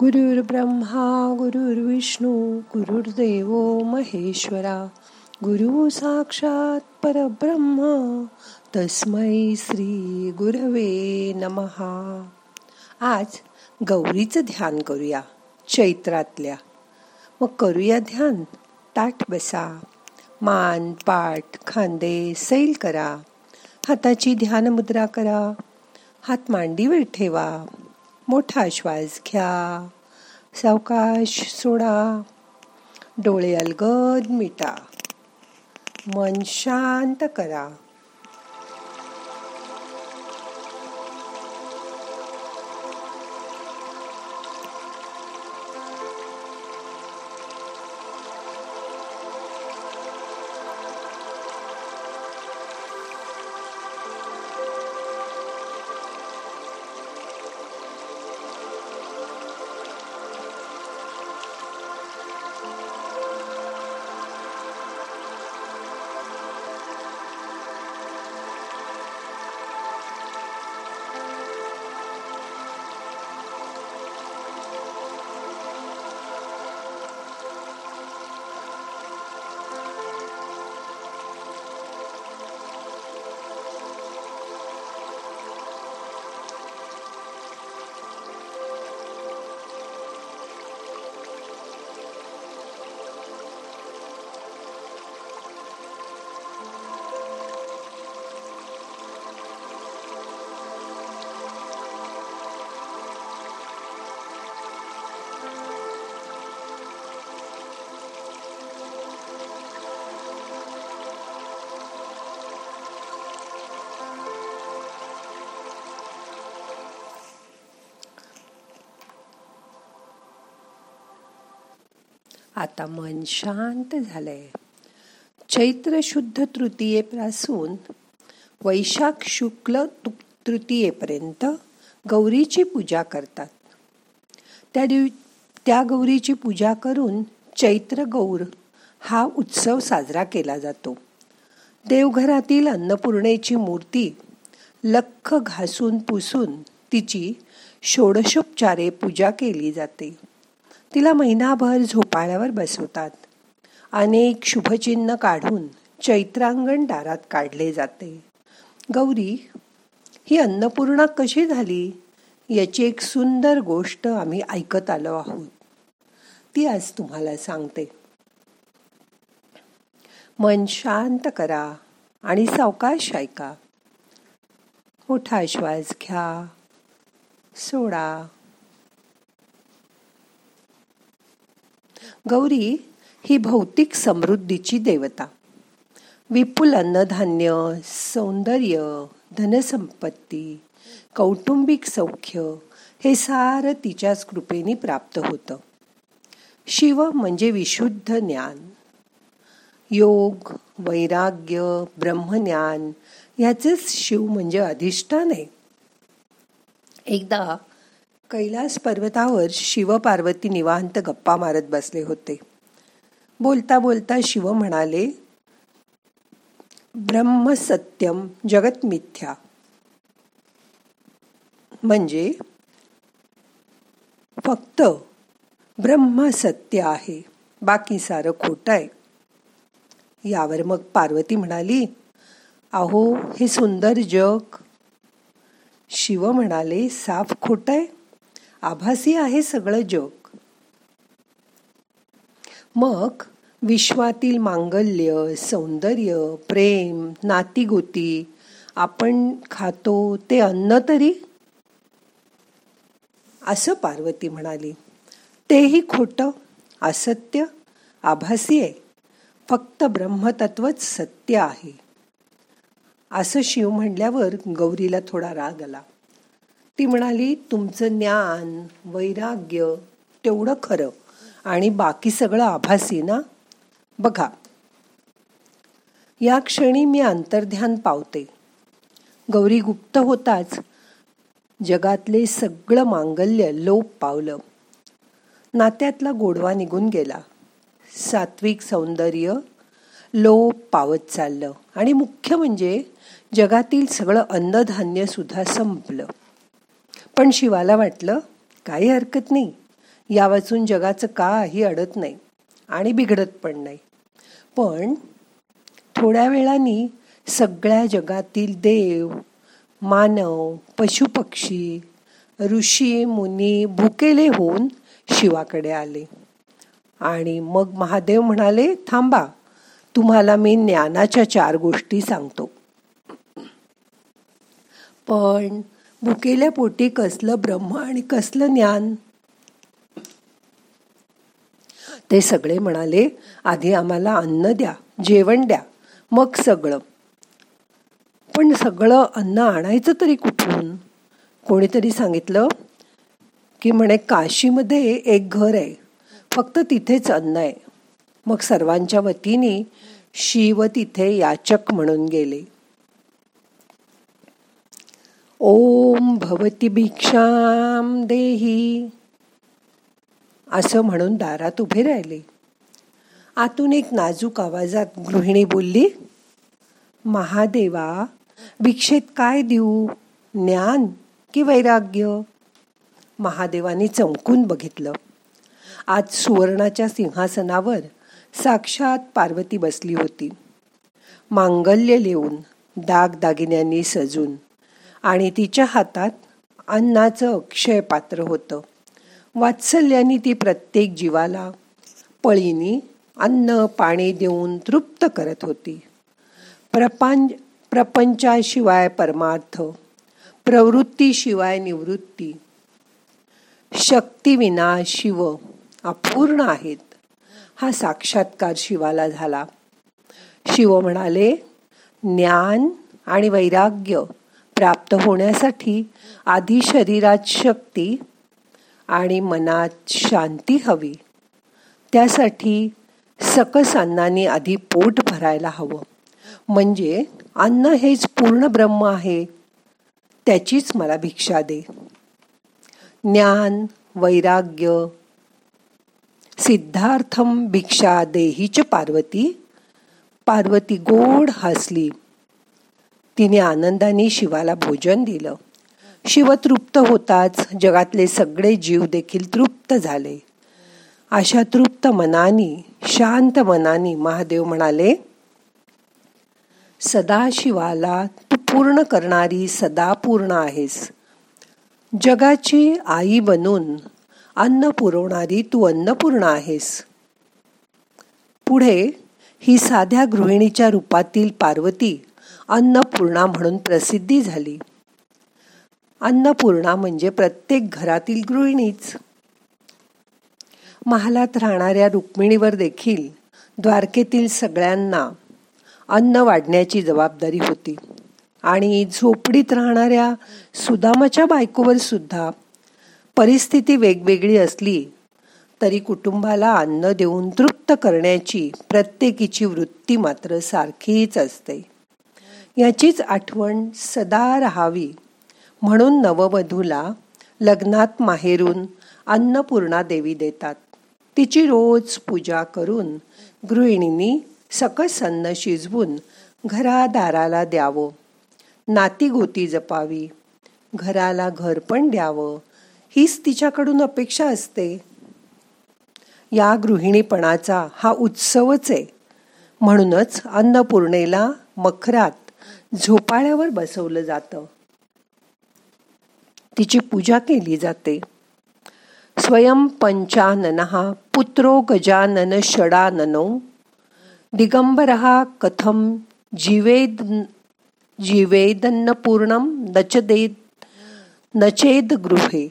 गुरुर् ब्रह्मा गुरुर्विष्णू गुरुर्देव महेश्वरा गुरु साक्षात परब्रह्म तस्मै श्री गुरवे नमहा आज गौरीचं ध्यान करूया चैत्रातल्या. मग करूया ध्यान ताट बसा मान पाठ खांदे सैल करा हाताची ध्यान मुद्रा करा हात मांडीवर ठेवा मोठा श्वास घ्या. सावकाश सोडा. डोळे अलगद मिटा. मन शांत करा. आता मन शांत झालंय. चैत्र शुद्ध तृतीयेपासून वैशाख शुक्ल तृतीयेपर्यंत गौरीची पूजा करतात. त्या दिव त्या गौरीची पूजा करून चैत्र गौर हा उत्सव साजरा केला जातो. देवघरातील अन्नपूर्णेची मूर्ती लख घासून पुसून तिची षोडशोपचारे पूजा केली जाते. तिला महिनाभर झोपाळ्यावर बसवतात. अनेक शुभचिन्ह काढून चैत्रांगण दारात काढले जाते. गौरी ही अन्नपूर्णा कशी झाली? याची एक सुंदर गोष्ट आम्ही ऐकत आलो आहोत. ती आज तुम्हाला सांगते. मन शांत करा आणि सावकाश ऐका. मोठा श्वास घ्या. सोडा. गौरी ही भौतिक समृद्धीची देवता. विपुल अन्नधान्य सौंदर्य धनसंपत्ती कौटुंबिक सौख्य हे सार तिच्याच कृपेने प्राप्त होतं. शिव म्हणजे विशुद्ध ज्ञान. योग वैराग्य ब्रह्मज्ञान ह्याचेच शिव म्हणजे अधिष्ठान आहे. एकदा कैलास पर्वतावर शिवपार्वती निवांत गप्पा मारत बसले होते. बोलता बोलता शिव म्हणाले ब्रह्म सत्यम जगत मिथ्या. म्हणजे फक्त ब्रह्म सत्य आहे बाकी सारं खोट आहे. यावर मग पार्वती म्हणाली अहो हे सुंदर जग. शिव म्हणाले साफ खोट आहे. आभासी आहे सगळं जग. मग विश्वातील मांगल्य सौंदर्य प्रेम नातीगोती आपण खातो ते अन्न तरी? असं पार्वती म्हणाली. तेही खोटं असत्य आभासी आहे. फक्त ब्रह्मतत्वच सत्य आहे. असं शिव म्हणल्यावर गौरीला थोडा राग आला. ती म्हणाली तुमचं ज्ञान वैराग्य तेवढं खरं. आणि बाकी सगळं आभासी ना? बघा. या क्षणी मी अंतर्ध्यान पावते. गौरी गुप्त होताच. जगातले सगळं मांगल्य लोप पावलं. नात्यातला गोडवा निघून गेला. सात्विक सौंदर्य लोप पावत चाललं. आणि मुख्य म्हणजे जगातील सगळं अन्नधान्य सुद्धा संपलं. पण शिवाला वाटलं काही हरकत नाही. या वाचून जगाचं काही अडत नाही आणि बिघडत पण नाही. पण थोड्या वेळानी सगळ्या जगातील देव मानव पशुपक्षी ऋषी मुनी भुकेले होऊन शिवाकडे आले. आणि मग महादेव म्हणाले थांबा तुम्हाला मी ज्ञानाच्या चार गोष्टी सांगतो. पण भुकेल्या पोटी कसलं ब्रह्म आणि कसलं ज्ञान? ते सगळे म्हणाले आधी आम्हाला अन्न द्या जेवण द्या मग सगळं. पण सगळं अन्न आणायचं तरी कुठून? कोणीतरी सांगितलं की म्हणे काशीमध्ये एक घर आहे फक्त तिथेच अन्न आहे. मग सर्वांच्या वतीने शिव तिथे याचक म्हणून गेले. ओम भवती भिक्षाम देही. असं म्हणून दारात उभे राहिले. आतून एक नाजूक आवाजात गृहिणी बोलली महादेवा भिक्षेत काय देऊ? ज्ञान की वैराग्य? महादेवाने चमकून बघितलं. आज सुवर्णाच्या सिंहासनावर साक्षात पार्वती बसली होती. मांगल्य लिहून दागदागिन्यांनी सजून आणि तिच्या हातात अन्नाचं अक्षय पात्र होतं. वात्सल्याने ती प्रत्येक जीवाला पळीनी अन्न पाणी देऊन तृप्त करत होती. प्रपंच प्रपंचाशिवाय परमार्थ प्रवृत्तीशिवाय निवृत्ती शक्तीविना शिव अपूर्ण आहेत हा साक्षात्कार शिवाला झाला. शिव म्हणाले ज्ञान आणि वैराग्य प्राप्त होण्यासाठी आधी शरीरात शक्ती आणि मनात शांती हवी. त्यासाठी सकस अन्नाने आधी पोट भरायला हवं. म्हणजे अन्न हेच पूर्ण ब्रह्म आहे त्याचीच मला भिक्षा दे. ज्ञान वैराग्य सिद्धार्थम भिक्षा देहीच पार्वती. पार्वती गोड हसली. तिने आनंदाने शिवाला भोजन दिलं. शिव तृप्त होताच जगातले सगळे जीव देखील तृप्त झाले. अशा तृप्त मनानी शांत मनानी महादेव म्हणाले सदाशिवाला तू पूर्ण करणारी सदा पूर्ण आहेस. जगाची आई बनून अन्न पुरवणारी तू अन्नपूर्ण आहेस. पुढे ही साध्या गृहिणीच्या रूपातील पार्वती अन्नपूर्णा म्हणून प्रसिद्धी झाली. अन्नपूर्णा म्हणजे प्रत्येक घरातील गृहिणीच. महालात राहणाऱ्या रुक्मिणीवर देखील द्वारकेतील सगळ्यांना अन्न वाढण्याची जबाबदारी होती. आणि झोपडीत राहणाऱ्या सुदामाच्या बायकोवर सुद्धा परिस्थिती वेगवेगळी असली तरी कुटुंबाला अन्न देऊन तृप्त करण्याची प्रत्येकीची वृत्ती मात्र सारखीच असते. याचीच आठवण सदा राहावी. म्हणून नववधूला लग्नात माहेरून अन्नपूर्णा देवी देतात. तिची रोज पूजा करून गृहिणींनी सकस अन्न शिजवून घरादाराला द्यावं. नातीगोती जपावी. घराला घर पण द्यावं. हीच तिच्याकडून अपेक्षा असते. या गृहिणीपणाचा हा उत्सवच आहे. म्हणूनच अन्नपूर्णेला मखरात झोपाळ्यावर बसवलं जातं. तिची पूजा केली जाते. स्वयं पंचाननहा पुत्रो गजानन षडाननो दिगंबरः कथम जीवेद जीवेदन्नपूर्णम नचदेद नचेद गृहे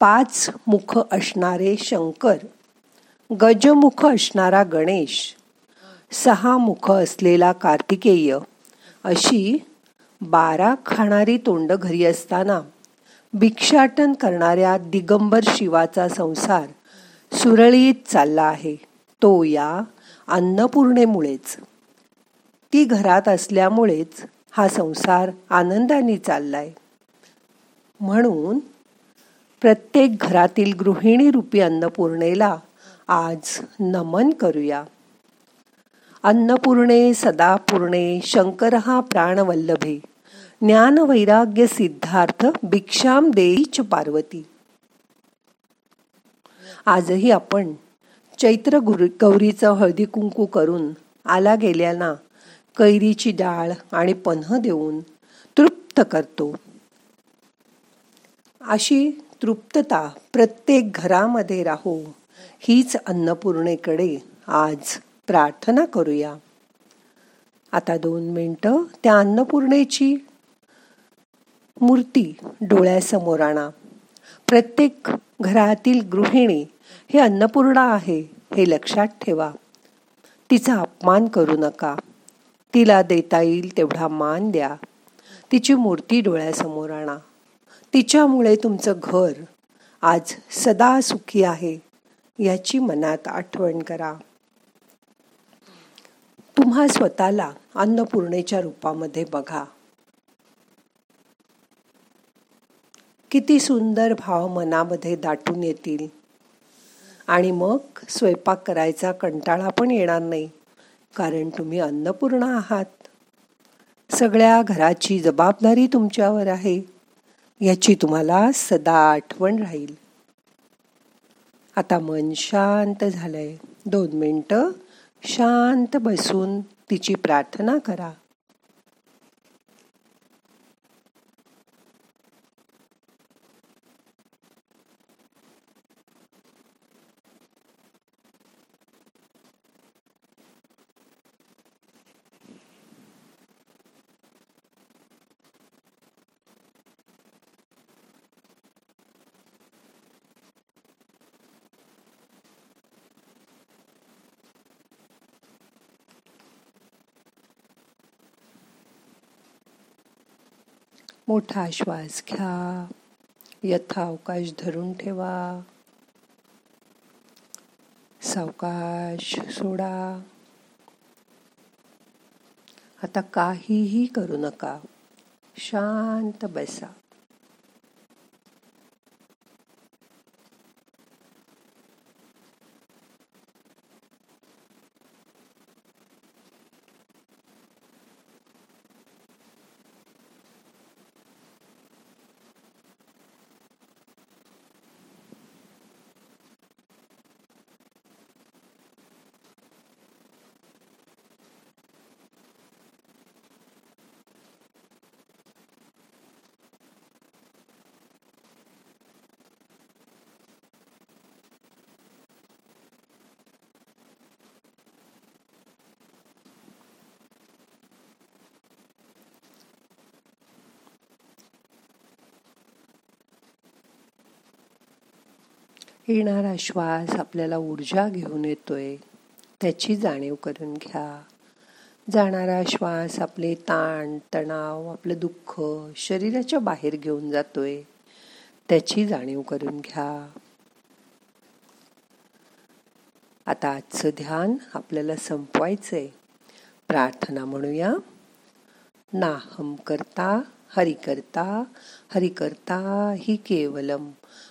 पाच मुख असणारे शंकर गजमुख असणारा गणेश सहा मुख असलेला कार्तिकेय अशी बारा खाणारी तोंड घरी असताना भिक्षाटन करणाऱ्या दिगंबर शिवाचा संसार सुरळीत चालला आहे. तो या अन्नपूर्णेमुळेच. ती घरात असल्यामुळेच हा संसार आनंदाने चाललाय. म्हणून प्रत्येक घरातील गृहिणी रूपी अन्नपूर्णेला आज नमन करूया. अन्नपूर्णे सदापूर्णे शंकर हा प्राणवल्लभे। ज्ञान वैराग्य सिद्धार्थ भिक्षाम देईच पार्वती। आजही आपण चैत्र गौरीचं हळदी कुंकू करून आला गेल्याना कैरीची डाळ आणि पन्ह देऊन तृप्त करतो। अशी तृप्तता प्रत्येक घरामध्ये राहू हीच अन्नपूर्णेकडे आज प्रार्थना करूया. आता दोन मिनटं त्या अन्नपूर्णेची मूर्ती डोळ्यासमोर आणा. प्रत्येक घरातील गृहिणी हे अन्नपूर्णा आहे हे लक्षात ठेवा. तिचा अपमान करू नका. तिला देता येईल तेवढा मान द्या. तिची मूर्ती डोळ्यासमोर आणा. तिच्यामुळे तुमचं घर आज सदा सुखी आहे याची मनात आठवण करा. तुम्हा स्वतःला अन्नपूर्णेच्या रूपामध्ये बघा. किती सुंदर भाव मनामध्ये दाटून येतील. आणि मग स्वयंपाक करायचा कंटाळा पण येणार नाही कारण तुम्ही अन्नपूर्ण आहात. सगळ्या घराची जबाबदारी तुमच्यावर आहे याची तुम्हाला सदा आठवण राहील. आता मन शांत झालंय. दोन मिनटं शांत बसून तिची प्रार्थना करा. मोठा श्वास घ्या. यथावकाश धरून ठेवा. सावकाश सोडा. आता काहीही करू नका. शांत बसा. येणारा श्वास आपल्याला ऊर्जा घेऊन येतोय. त्याची जाणीव करून घ्या. जाणारा श्वास आपले ताण तणाव आपलं दुःख शरीराच्या बाहेर घेऊन जातोय. त्याची जाणीव करून घ्या. आता आजचं ध्यान आपल्याला संपवायचंय. प्रार्थना म्हणूया. नाहम करता हरि करता हरि करता ही केवलम.